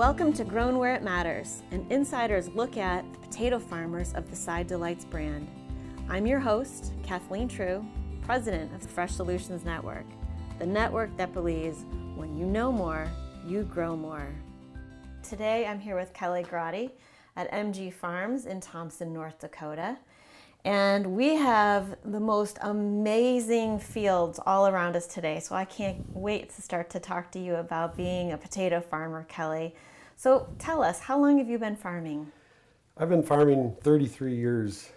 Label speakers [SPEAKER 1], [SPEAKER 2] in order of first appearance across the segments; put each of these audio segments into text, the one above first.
[SPEAKER 1] Welcome to Grown Where It Matters, an insider's look at the potato farmers of the Side Delights brand. I'm your host, Kathleen Triou, president of the Fresh Solutions Network, the network that believes when you know more, you grow more. Today I'm here with Kelly Grotti at MG Farms in Thompson, North Dakota. And we have the most amazing fields all around us today. So I can't wait to start to talk to you about being a potato farmer, Kelly. So tell us, how long have you been farming?
[SPEAKER 2] I've been farming 33 years.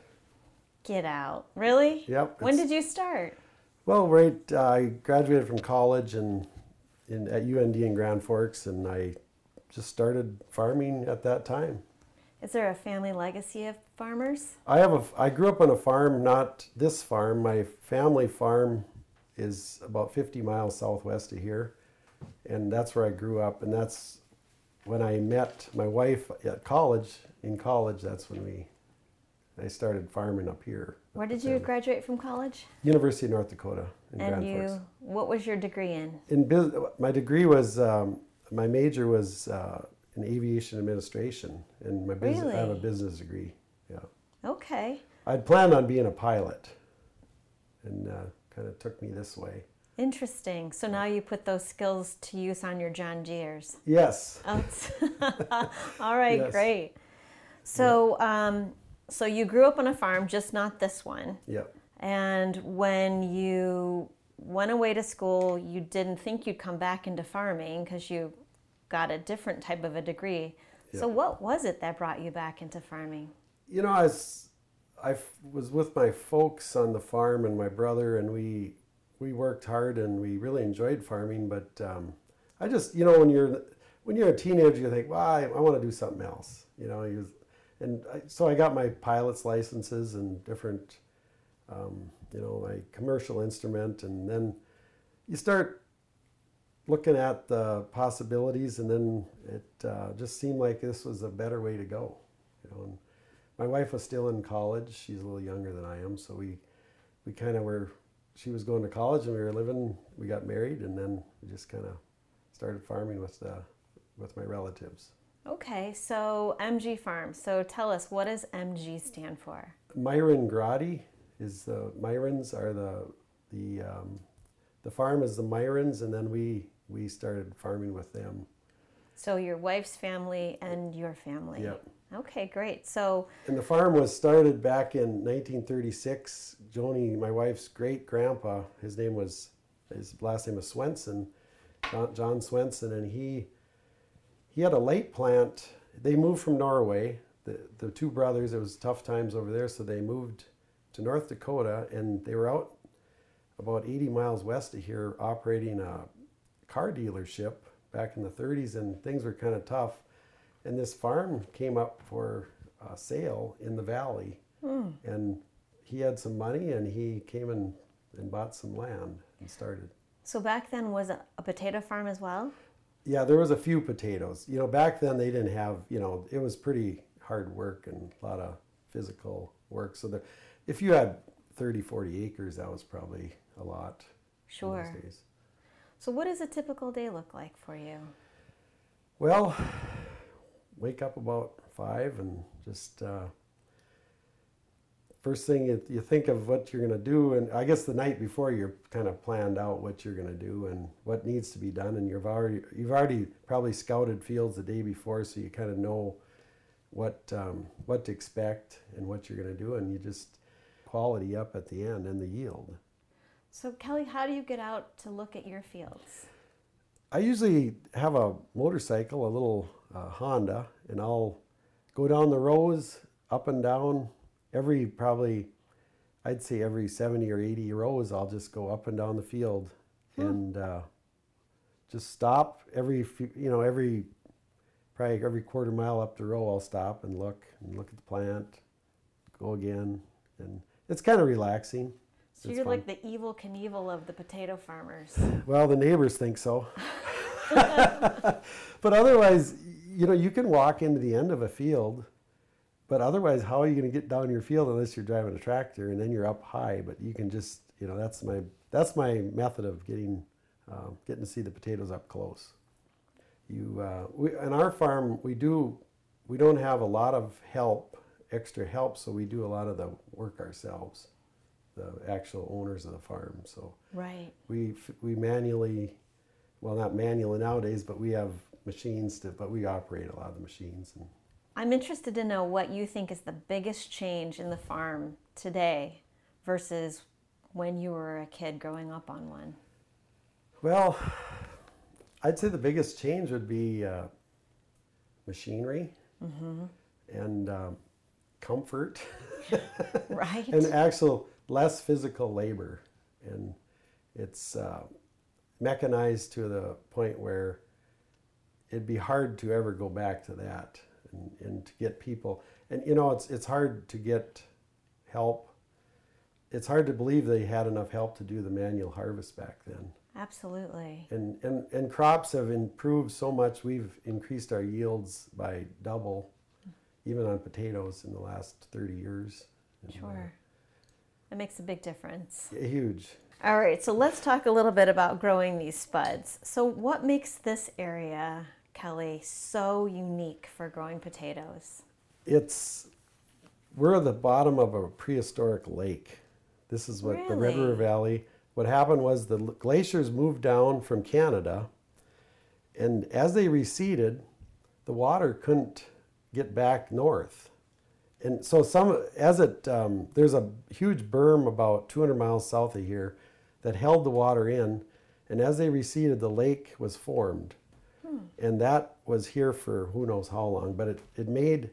[SPEAKER 1] Get out. Really?
[SPEAKER 2] Yep.
[SPEAKER 1] When did you start?
[SPEAKER 2] Well, right, uh, I graduated from college and in, at UND in Grand Forks, and I just started farming at that time.
[SPEAKER 1] Is there a family legacy of farmers?
[SPEAKER 2] I have a. I grew up on a farm, not this farm. My family farm is about 50 miles southwest of here, and that's where I grew up. And that's when I met my wife at college. In college, that's when we. I started farming up here.
[SPEAKER 1] Where did you graduate from college?
[SPEAKER 2] University of North Dakota in
[SPEAKER 1] and
[SPEAKER 2] Grand
[SPEAKER 1] you,
[SPEAKER 2] Forks.
[SPEAKER 1] what was your degree in?
[SPEAKER 2] In bus- my degree was um, my major was uh, in aviation administration, and my business. I have a business degree. Yeah.
[SPEAKER 1] Okay.
[SPEAKER 2] I'd planned on being a pilot, and uh, kind of took me this way.
[SPEAKER 1] Interesting. So now you put those skills to use on your John Deere's.
[SPEAKER 2] Yes.
[SPEAKER 1] Oh, all right,
[SPEAKER 2] Yes.
[SPEAKER 1] great. So, um, so you grew up on a farm, just not this one.
[SPEAKER 2] Yep.
[SPEAKER 1] And when you went away to school, you didn't think you'd come back into farming because you got a different type of a degree. So, what was it that brought you back into farming?
[SPEAKER 2] You know, I was, I was with my folks on the farm and my brother, and we we worked hard and we really enjoyed farming. But um, I just, you know, when you're when you're a teenager, you think, well, I, I want to do something else. You know, you, and I, so I got my pilot's licenses and different, um, you know, my commercial instrument, and then you start looking at the possibilities, and then it uh, just seemed like this was a better way to go. You know, and my wife was still in college. She's a little younger than I am, so we we kind of were. She was going to college, and we were living. We got married, and then we just kind of started farming with the with my relatives.
[SPEAKER 1] Okay, so MG farm So, tell us, what does MG stand for?
[SPEAKER 2] Myron Grotti is the Myrons are the the um, the farm is the Myrons, and then we we started farming with them.
[SPEAKER 1] So, your wife's family and your family.
[SPEAKER 2] Yep.
[SPEAKER 1] Okay, great. So,
[SPEAKER 2] And the farm was started back in 1936. Joni, my wife's great grandpa, his name was, his last name was Swenson, John, Swenson, and he he had a light plant. They moved from Norway. The the two brothers. It was tough times over there, so they moved to North Dakota, and they were out about 80 miles west of here operating a car dealership back in the 30s, and things were kind of tough. And this farm came up for uh, sale in the valley, and he had some money, and he came and, and bought some land and started.
[SPEAKER 1] so back then was a, a potato farm as well?
[SPEAKER 2] Yeah, there was a few potatoes. You know, back then they didn't have. You know, it was pretty hard work and a lot of physical work. So the, if you had 30, 40 acres, that was probably a lot.
[SPEAKER 1] Sure. So, what does a typical day look like for you?
[SPEAKER 2] Well, wake up about five and just uh, first thing you, you think of what you're going to do, and I guess the night before you're kind of planned out what you're going to do and what needs to be done, and you've already you've already probably scouted fields the day before, so you kind of know what um, what to expect and what you're going to do, and you just quality up at the end and the yield.
[SPEAKER 1] So, Kelly, how do you get out to look at your fields?
[SPEAKER 2] I usually have a motorcycle, a little uh, Honda, and I'll go down the rows, up and down, every probably, I'd say every 70 or 80 rows, I'll just go up and down the field and uh, just stop every, few, you know, every, probably every quarter mile up the row, I'll stop and look and look at the plant, go again. And it's kind of relaxing.
[SPEAKER 1] So,
[SPEAKER 2] It's
[SPEAKER 1] you're
[SPEAKER 2] fun.
[SPEAKER 1] like the Evel Knievel of the potato farmers.
[SPEAKER 2] Well, the neighbors think so. but otherwise, you know, you can walk into the end of a field, but otherwise, how are you going to get down your field unless you're driving a tractor and then you're up high? But you can just, you know, that's my that's my method of getting um, getting to see the potatoes up close. you uh, we, on our farm we do we don't have a lot of help, extra help, so we do a lot of the work ourselves, the actual owners of the farm. So
[SPEAKER 1] Right.
[SPEAKER 2] we we manually, well not manually nowadays, but we have machines to, but we operate a lot of the machines. And
[SPEAKER 1] I'm interested to know what you think is the biggest change in the farm today versus when you were a kid growing up on one.
[SPEAKER 2] well, I'd say the biggest change would be uh, machinery and um, comfort.
[SPEAKER 1] Right?
[SPEAKER 2] and actual less physical labor and it's uh, mechanized to the point where it'd be hard to ever go back to that and, and to get people and you know it's it's hard to get help it's hard to believe they had enough help to do the manual harvest back then
[SPEAKER 1] Absolutely.
[SPEAKER 2] and and, and crops have improved so much we've increased our yields by double even on potatoes in the last 30 years uh,
[SPEAKER 1] Sure. That makes a big difference.
[SPEAKER 2] huge
[SPEAKER 1] All right, so let's talk a little bit about growing these spuds. So, what makes this area, Kelly, so unique for growing potatoes?
[SPEAKER 2] it's we're at the bottom of a prehistoric lake. This is what the red river valley. What happened was the glaciers moved down from canada and as they receded the water couldn't get back north. And so some as it um, there's a huge berm about 200 miles south of here that held the water in and as they receded the lake was formed and that was here for who knows how long but it, it made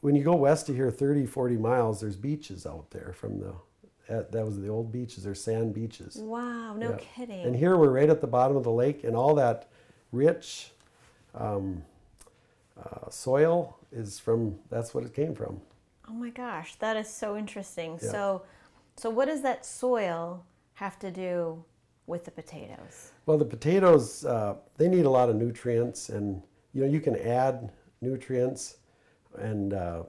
[SPEAKER 2] when you go west of here 30 40 miles there's beaches out there from the that, that was the old beaches they're sand beaches
[SPEAKER 1] Wow, no
[SPEAKER 2] Yeah.
[SPEAKER 1] kidding.
[SPEAKER 2] and here we're right at the bottom of the lake and all that rich um, uh, soil is from that's what it came from
[SPEAKER 1] oh my gosh, that is so interesting.
[SPEAKER 2] Yeah.
[SPEAKER 1] So, so what does that soil have to do with the potatoes?
[SPEAKER 2] Well, the potatoes uh, they need a lot of nutrients, and you know you can add nutrients, and uh,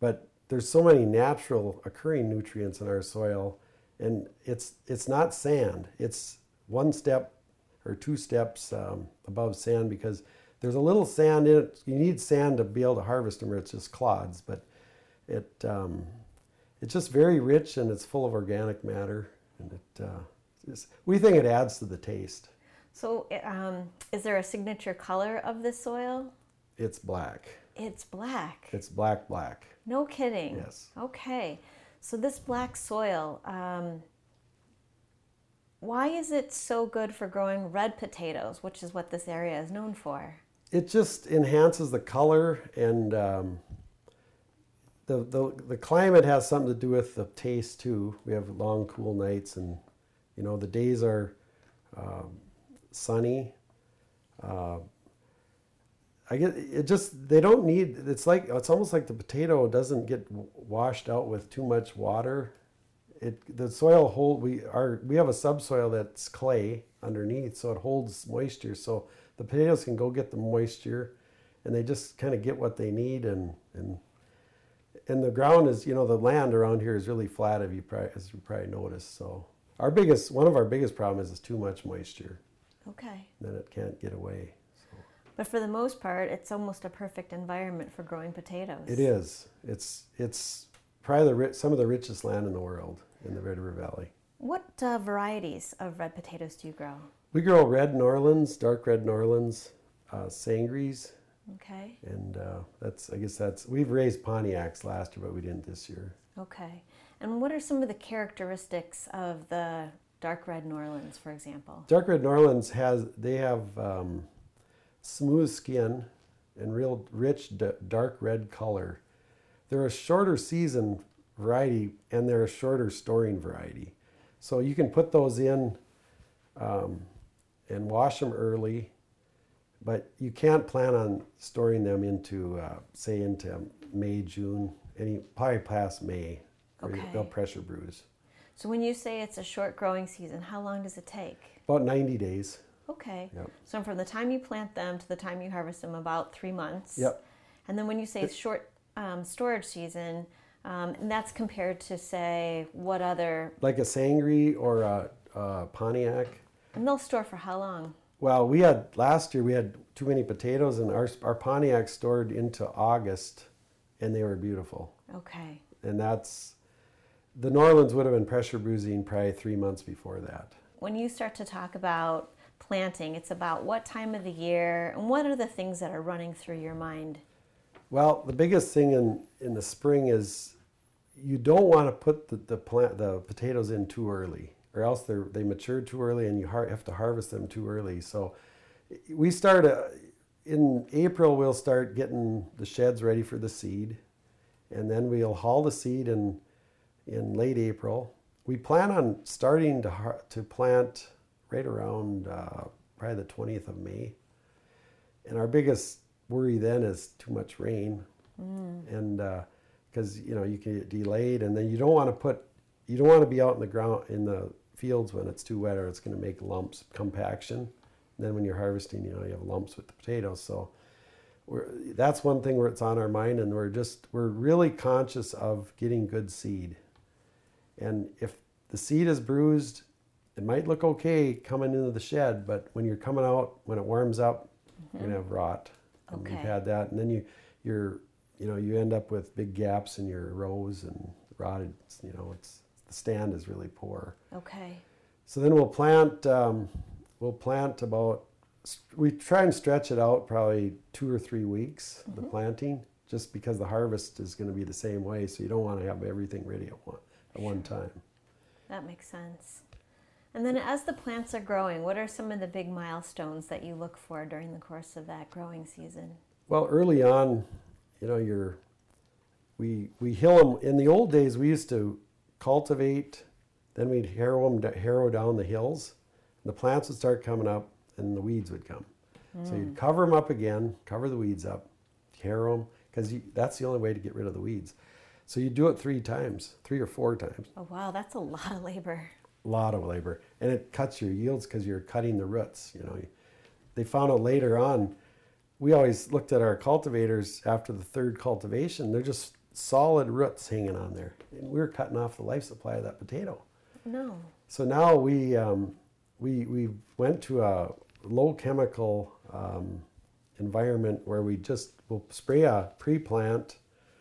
[SPEAKER 2] but there's so many natural occurring nutrients in our soil, and it's it's not sand. It's one step or two steps um, above sand because there's a little sand in it. You need sand to be able to harvest them, or it's just clods. But it um, it's just very rich and it's full of organic matter, and it uh, we think it adds to the taste.
[SPEAKER 1] So, um, is there a signature color of this soil?
[SPEAKER 2] It's black.
[SPEAKER 1] It's black.
[SPEAKER 2] It's black, black.
[SPEAKER 1] No kidding.
[SPEAKER 2] Yes.
[SPEAKER 1] Okay. So this black soil, um, why is it so good for growing red potatoes, which is what this area is known for?
[SPEAKER 2] It just enhances the color and um, the, the the climate has something to do with the taste too. We have long, cool nights, and you know the days are um, sunny. Uh, I get it. Just they don't need. It's like it's almost like the potato doesn't get washed out with too much water. It the soil hold we are we have a subsoil that's clay underneath, so it holds moisture. So the potatoes can go get the moisture, and they just kind of get what they need. And and and the ground is you know the land around here is really flat. If you probably, as you probably noticed. So our biggest one of our biggest problems is too much moisture.
[SPEAKER 1] Okay.
[SPEAKER 2] Then it can't get away.
[SPEAKER 1] But for the most part, it's almost a perfect environment for growing potatoes.
[SPEAKER 2] It is. It's it's probably the ri- some of the richest land in the world in the Red River Valley.
[SPEAKER 1] What uh, varieties of red potatoes do you grow?
[SPEAKER 2] We grow red Norlands, dark red Norlands, uh, Sangres,
[SPEAKER 1] Okay.
[SPEAKER 2] and uh, that's I guess that's we've raised Pontiacs last year, but we didn't this year.
[SPEAKER 1] Okay. And what are some of the characteristics of the dark red Norlands, for example?
[SPEAKER 2] Dark red Norlands has they have um, smooth skin and real rich dark red color. They're a shorter season variety and they're a shorter storing variety. So you can put those in um, and wash them early, but you can't plan on storing them into uh, say into May June any probably past May. or
[SPEAKER 1] Okay.
[SPEAKER 2] They'll pressure bruise.
[SPEAKER 1] So when you say it's a short growing season, how long does it take?
[SPEAKER 2] About 90 days.
[SPEAKER 1] Okay.
[SPEAKER 2] Yep.
[SPEAKER 1] So from the time you plant them to the time you harvest them, about three months.
[SPEAKER 2] Yep.
[SPEAKER 1] And then when you say short um, storage season, um, and that's compared to say what other,
[SPEAKER 2] like a Sangre or a, a Pontiac.
[SPEAKER 1] and they'll store for how long?
[SPEAKER 2] Well, we had last year we had too many potatoes, and our our Pontiac stored into August, and they were beautiful.
[SPEAKER 1] Okay.
[SPEAKER 2] And that's the Norlands would have been pressure bruising probably three months before that.
[SPEAKER 1] When you start to talk about planting, it's about what time of the year and what are the things that are running through your mind?
[SPEAKER 2] Well, the biggest thing in, in the spring is you don't want to put the, the plant the potatoes in too early, or else they they mature too early, and you har- have to harvest them too early. So we start uh, in April. We'll start getting the sheds ready for the seed, and then we'll haul the seed in in late April. We plan on starting to to plant right around uh, probably the 20th of May. And our biggest worry then is too much rain, and because you know you can get delayed, and then you don't want to put you don't want to be out in the ground in the fields when it's too wet or it's going to make lumps compaction. Then when you're harvesting, you know you have lumps with the potatoes. So we're, that's one thing where it's on our mind, and we're just we're really conscious of getting good seed. And if the seed is bruised, it might look okay coming into the shed, but when you're coming out, when it warms up, you're gonna have rot. And we've had that, and then you, you're, you know, you end up with big gaps in your rows and rotted. You know, it's the stand is really poor.
[SPEAKER 1] Okay.
[SPEAKER 2] So then we'll plant. Um, we'll plant about. We try and stretch it out probably two or three weeks. The mm-hmm. planting, just because the harvest is going to be the same way. So you don't want to have everything ready at one at one time.
[SPEAKER 1] That makes sense. And then as the plants are growing, what are some of the big milestones that you look for during the course of that growing season?
[SPEAKER 2] Well, early on, you know, you're we we hill them. In the old days, we used to cultivate, then we'd harrow them, harrow down the hills. The plants would start coming up, and the weeds would come. So you'd cover them up again, cover the weeds up, harrow them, because that's the only way to get rid of the weeds. So you do it three times, three or four times.
[SPEAKER 1] Oh, wow, that's a lot of labor.
[SPEAKER 2] A lot of labor, and it cuts your yields because you're cutting the roots. You know, they found out later on. We always looked at our cultivators after the third cultivation; they're just solid roots hanging on there, and we were cutting off the life supply of that potato.
[SPEAKER 1] No.
[SPEAKER 2] So now we um, we we went to a low chemical um, environment where we just will spray a pre-plant,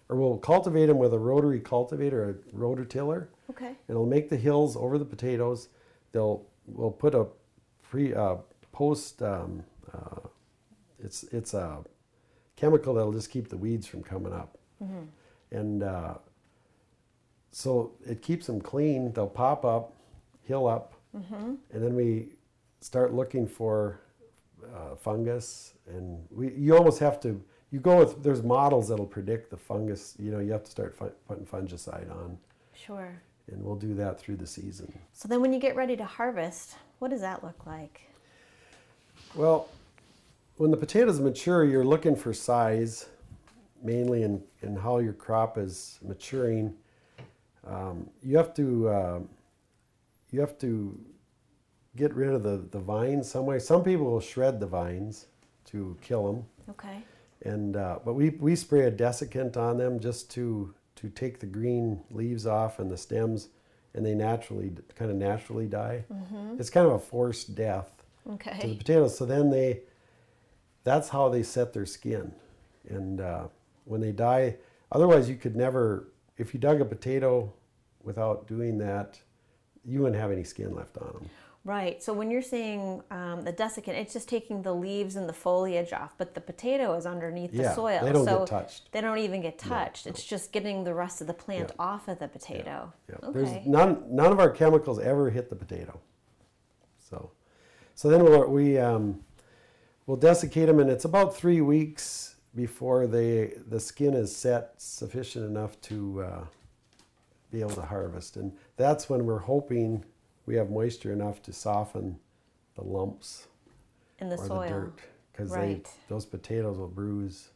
[SPEAKER 2] or we'll cultivate them with a rotary cultivator, a rototiller.
[SPEAKER 1] Okay.
[SPEAKER 2] It'll make the hills over the potatoes. They'll we'll put a pre uh, post. Um, uh, it's it's a chemical that'll just keep the weeds from coming up, mm-hmm. and uh, so it keeps them clean. They'll pop up, hill up, and then we start looking for uh, fungus. And we you almost have to you go with there's models that'll predict the fungus. You know you have to start putting fungicide on
[SPEAKER 1] Sure.
[SPEAKER 2] and we'll do that through the season.
[SPEAKER 1] So then when you get ready to harvest, what does that look like?
[SPEAKER 2] Well, when the potatoes mature, you're looking for size, mainly in, in how your crop is maturing. Um, you have to uh, you have to get rid of the, the vines some way. Some people will shred the vines to kill them,
[SPEAKER 1] Okay.
[SPEAKER 2] and uh, but we, we spray a desiccant on them just to to take the green leaves off and the stems, and they naturally kind of naturally die. Mm -hmm. It's kind of a forced death okay. to the potatoes. So then they, that's how they set their skin. And uh, when they die, otherwise you could never, if you dug a potato without doing that, you wouldn't have any skin left on them.
[SPEAKER 1] Right. So when you're saying um, the desiccant, it's just taking the leaves and the foliage off, but the potato is underneath the
[SPEAKER 2] Yeah,
[SPEAKER 1] soil.
[SPEAKER 2] they don't
[SPEAKER 1] so
[SPEAKER 2] get touched.
[SPEAKER 1] They don't even get touched. It's just getting the rest of the plant
[SPEAKER 2] Yeah.
[SPEAKER 1] off of the potato.
[SPEAKER 2] Yeah.
[SPEAKER 1] Okay.
[SPEAKER 2] There's none, none of our chemicals ever hit the potato. So, so then we'll, we um, we'll desiccate them, and it's about three weeks before they the skin is set sufficient enough to uh, be able to harvest, and that's when we're hoping we have moisture enough to soften the lumps
[SPEAKER 1] In the
[SPEAKER 2] or
[SPEAKER 1] soil.
[SPEAKER 2] the dirt because
[SPEAKER 1] Right.
[SPEAKER 2] those potatoes will bruise.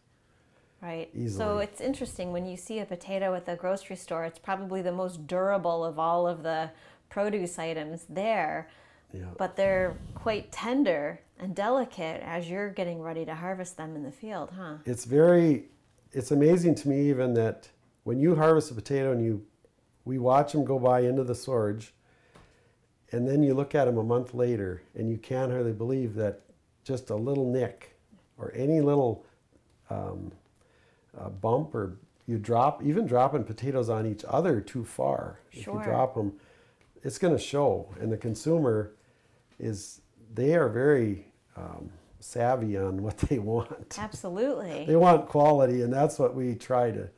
[SPEAKER 1] Right.
[SPEAKER 2] Easily.
[SPEAKER 1] So it's interesting when you see a potato at the grocery store, it's probably the most durable of all of the produce items there,
[SPEAKER 2] Yeah.
[SPEAKER 1] but they're quite tender and delicate as you're getting ready to harvest them in the field, huh?
[SPEAKER 2] it's very it's amazing to me even that when you harvest a potato and you we watch them go by into the storage and then you look at them a month later and you can't hardly believe that just a little nick or any little um, uh, bump or you drop, even dropping potatoes on each other too far. If you drop them, it's going to show. And the consumer is, they are very um, savvy on what they want.
[SPEAKER 1] Absolutely.
[SPEAKER 2] They want quality, and that's what we try to,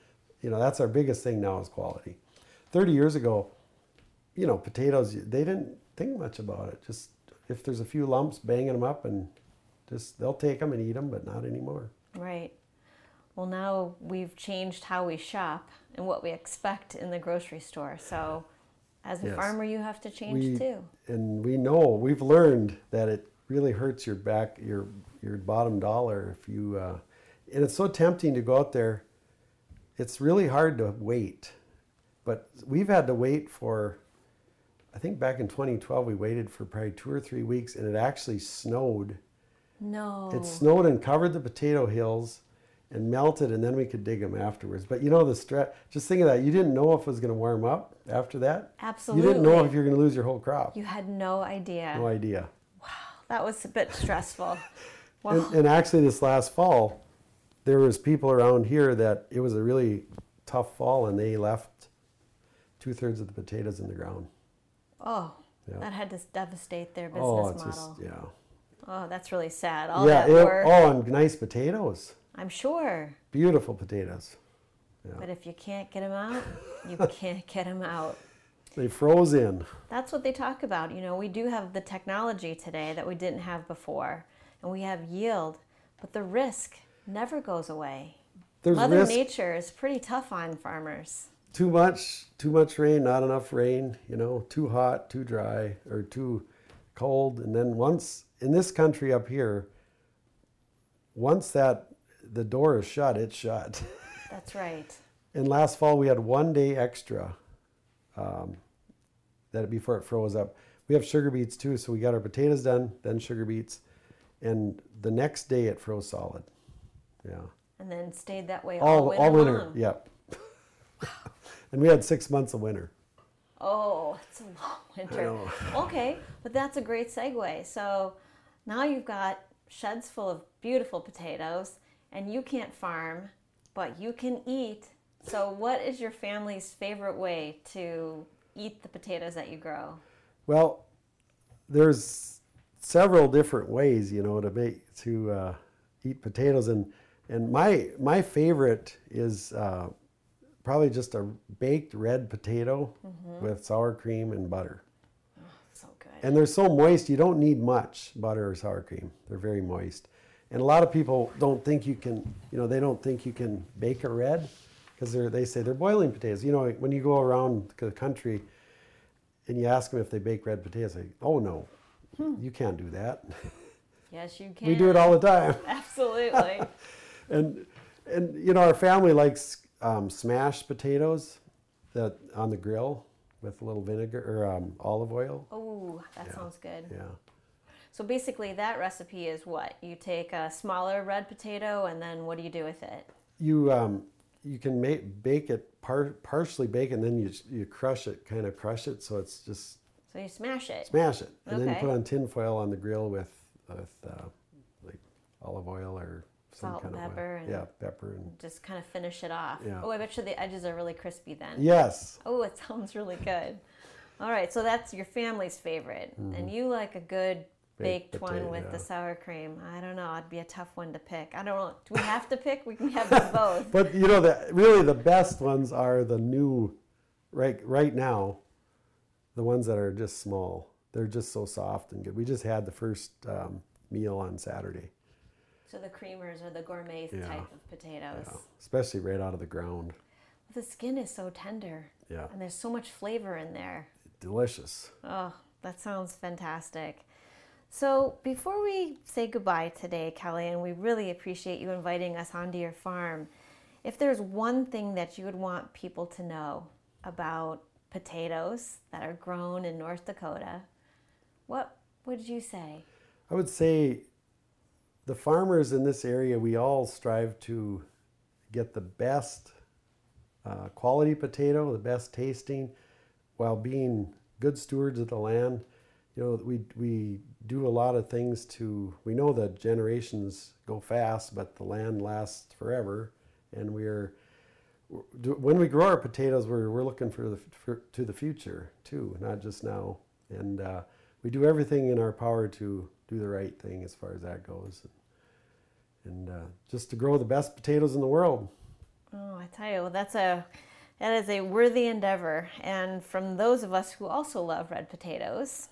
[SPEAKER 2] you know, that's our biggest thing now is quality. 30 years ago, you know, potatoes, they didn't think much about it. Just if there's a few lumps, banging them up, and just they'll take them and eat them, but not anymore.
[SPEAKER 1] Right. Well, now we've changed how we shop and what we expect in the grocery store. So, as a
[SPEAKER 2] Yes.
[SPEAKER 1] farmer, you have to change
[SPEAKER 2] We-
[SPEAKER 1] too.
[SPEAKER 2] And we know, we've learned that it really hurts your back, your your bottom dollar if you, uh, and it's so tempting to go out there. It's really hard to wait, but we've had to wait for. I think back in 2012 we waited for probably two or three weeks, and it actually snowed.
[SPEAKER 1] No.
[SPEAKER 2] It snowed and covered the potato hills, and melted, and then we could dig them afterwards. But you know the stress. Just think of that. You didn't know if it was going to warm up after that.
[SPEAKER 1] Absolutely.
[SPEAKER 2] You didn't know if you were going to lose your whole crop.
[SPEAKER 1] You had no idea.
[SPEAKER 2] No idea.
[SPEAKER 1] Wow, that was a bit stressful. Wow.
[SPEAKER 2] And, and actually, this last fall, there was people around here that it was a really tough fall, and they left two thirds of the potatoes in the ground.
[SPEAKER 1] oh,
[SPEAKER 2] Yeah.
[SPEAKER 1] that had to devastate their oh, business
[SPEAKER 2] oh, it's
[SPEAKER 1] model.
[SPEAKER 2] just yeah,
[SPEAKER 1] Oh, that's really sad. All
[SPEAKER 2] yeah.
[SPEAKER 1] that
[SPEAKER 2] it-
[SPEAKER 1] work.
[SPEAKER 2] oh, and nice potatoes,
[SPEAKER 1] I'm sure.
[SPEAKER 2] beautiful potatoes.
[SPEAKER 1] But if you can't get them out, you can't get them out.
[SPEAKER 2] They froze in.
[SPEAKER 1] That's what they talk about. You know, we do have the technology today that we didn't have before, and we have yield, but the risk never goes away.
[SPEAKER 2] There's
[SPEAKER 1] Mother
[SPEAKER 2] risk.
[SPEAKER 1] Nature is pretty tough on farmers.
[SPEAKER 2] Too much too much rain not enough rain you know too hot too dry or too cold. And then once in this country up here once that the door is shut it's shut.
[SPEAKER 1] That's right.
[SPEAKER 2] and last fall we had one day extra um, that before it froze up. We have sugar beets too so we got our potatoes done then sugar beets and the next day it froze solid. Yeah.
[SPEAKER 1] And then stayed that way all,
[SPEAKER 2] all,
[SPEAKER 1] winter,
[SPEAKER 2] all winter
[SPEAKER 1] long.
[SPEAKER 2] yep and we had six months of winter
[SPEAKER 1] Oh, it's a long winter. Okay, but that's a great segue. So now you've got sheds full of beautiful potatoes, and you can't farm, but you can eat. So, what is your family's favorite way to eat the potatoes that you grow?
[SPEAKER 2] Well, there's several different ways, you know, to make to uh, eat potatoes, and and my my favorite is uh, probably just a baked red potato mm-hmm. with sour cream and butter.
[SPEAKER 1] Oh, so good.
[SPEAKER 2] And they're so moist, you don't need much butter or sour cream. They're very moist. And a lot of people don't think you can, you know, they don't think you can bake a red because they're say they're boiling potatoes. You know, when you go around the country and you ask them if they bake red potatoes, they, oh no, hmm. you can't do that.
[SPEAKER 1] Yes, you can.
[SPEAKER 2] we do it all the time.
[SPEAKER 1] Absolutely.
[SPEAKER 2] And and you know, our family likes um, smashed potatoes that on the grill with a little vinegar or um, olive oil.
[SPEAKER 1] oh, that sounds good.
[SPEAKER 2] Yeah.
[SPEAKER 1] So basically, that recipe is what you take a smaller red potato, and then what do you do with it?
[SPEAKER 2] you um, you can make bake it par- partially bake and then you you crush it kind of crush it so it's just
[SPEAKER 1] So you smash it.
[SPEAKER 2] smash it and then you put on tin foil on the grill with with uh, like olive oil or
[SPEAKER 1] Salt and pepper and-
[SPEAKER 2] yeah pepper and
[SPEAKER 1] Just kind of finish it off.
[SPEAKER 2] Yeah.
[SPEAKER 1] Oh, I bet you the edges are really crispy then.
[SPEAKER 2] yes
[SPEAKER 1] Oh, it sounds really good. All right, so that's your family's favorite, and you like a good
[SPEAKER 2] Mm-hmm. Baked
[SPEAKER 1] baked one with
[SPEAKER 2] yeah.
[SPEAKER 1] the sour cream. I don't know. It'd be a tough one to pick. I don't know. Do we have to pick? We can have them both.
[SPEAKER 2] but you know the really the best ones are the new right right now the ones that are just small they're just so soft and good we just had the first um, meal on saturday
[SPEAKER 1] So the creamers or the gourmet
[SPEAKER 2] Yeah.
[SPEAKER 1] type of potatoes.
[SPEAKER 2] yeah. especially right out of the ground
[SPEAKER 1] The skin is so tender,
[SPEAKER 2] yeah
[SPEAKER 1] and there's so much flavor in there.
[SPEAKER 2] delicious
[SPEAKER 1] Oh, that sounds fantastic. So, before we say goodbye today, Kelly, and we really appreciate you inviting us onto your farm, if there's one thing that you would want people to know about potatoes that are grown in North Dakota, what would you say?
[SPEAKER 2] I would say the farmers in this area, we all strive to get the best uh, quality potato, the best tasting, while being good stewards of the land you know, we we do a lot of things to. We know that generations go fast, but the land lasts forever, and we're when we grow our potatoes, we're, we're looking for the for, to the future too, not just now. And uh, we do everything in our power to do the right thing as far as that goes, and, and uh, just to grow the best potatoes in the world.
[SPEAKER 1] Oh, I tell you, well, that's a that is a worthy endeavor. And from those of us who also love red potatoes,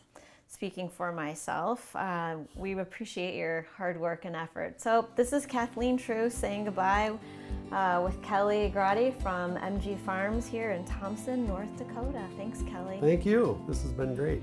[SPEAKER 1] speaking for myself, uh, we appreciate your hard work and effort. So this is Kathleen Triou saying goodbye uh, with Kelly Grotti from MG Farms here in Thompson, North Dakota. Thanks, Kelly.
[SPEAKER 2] Thank you. This has been great.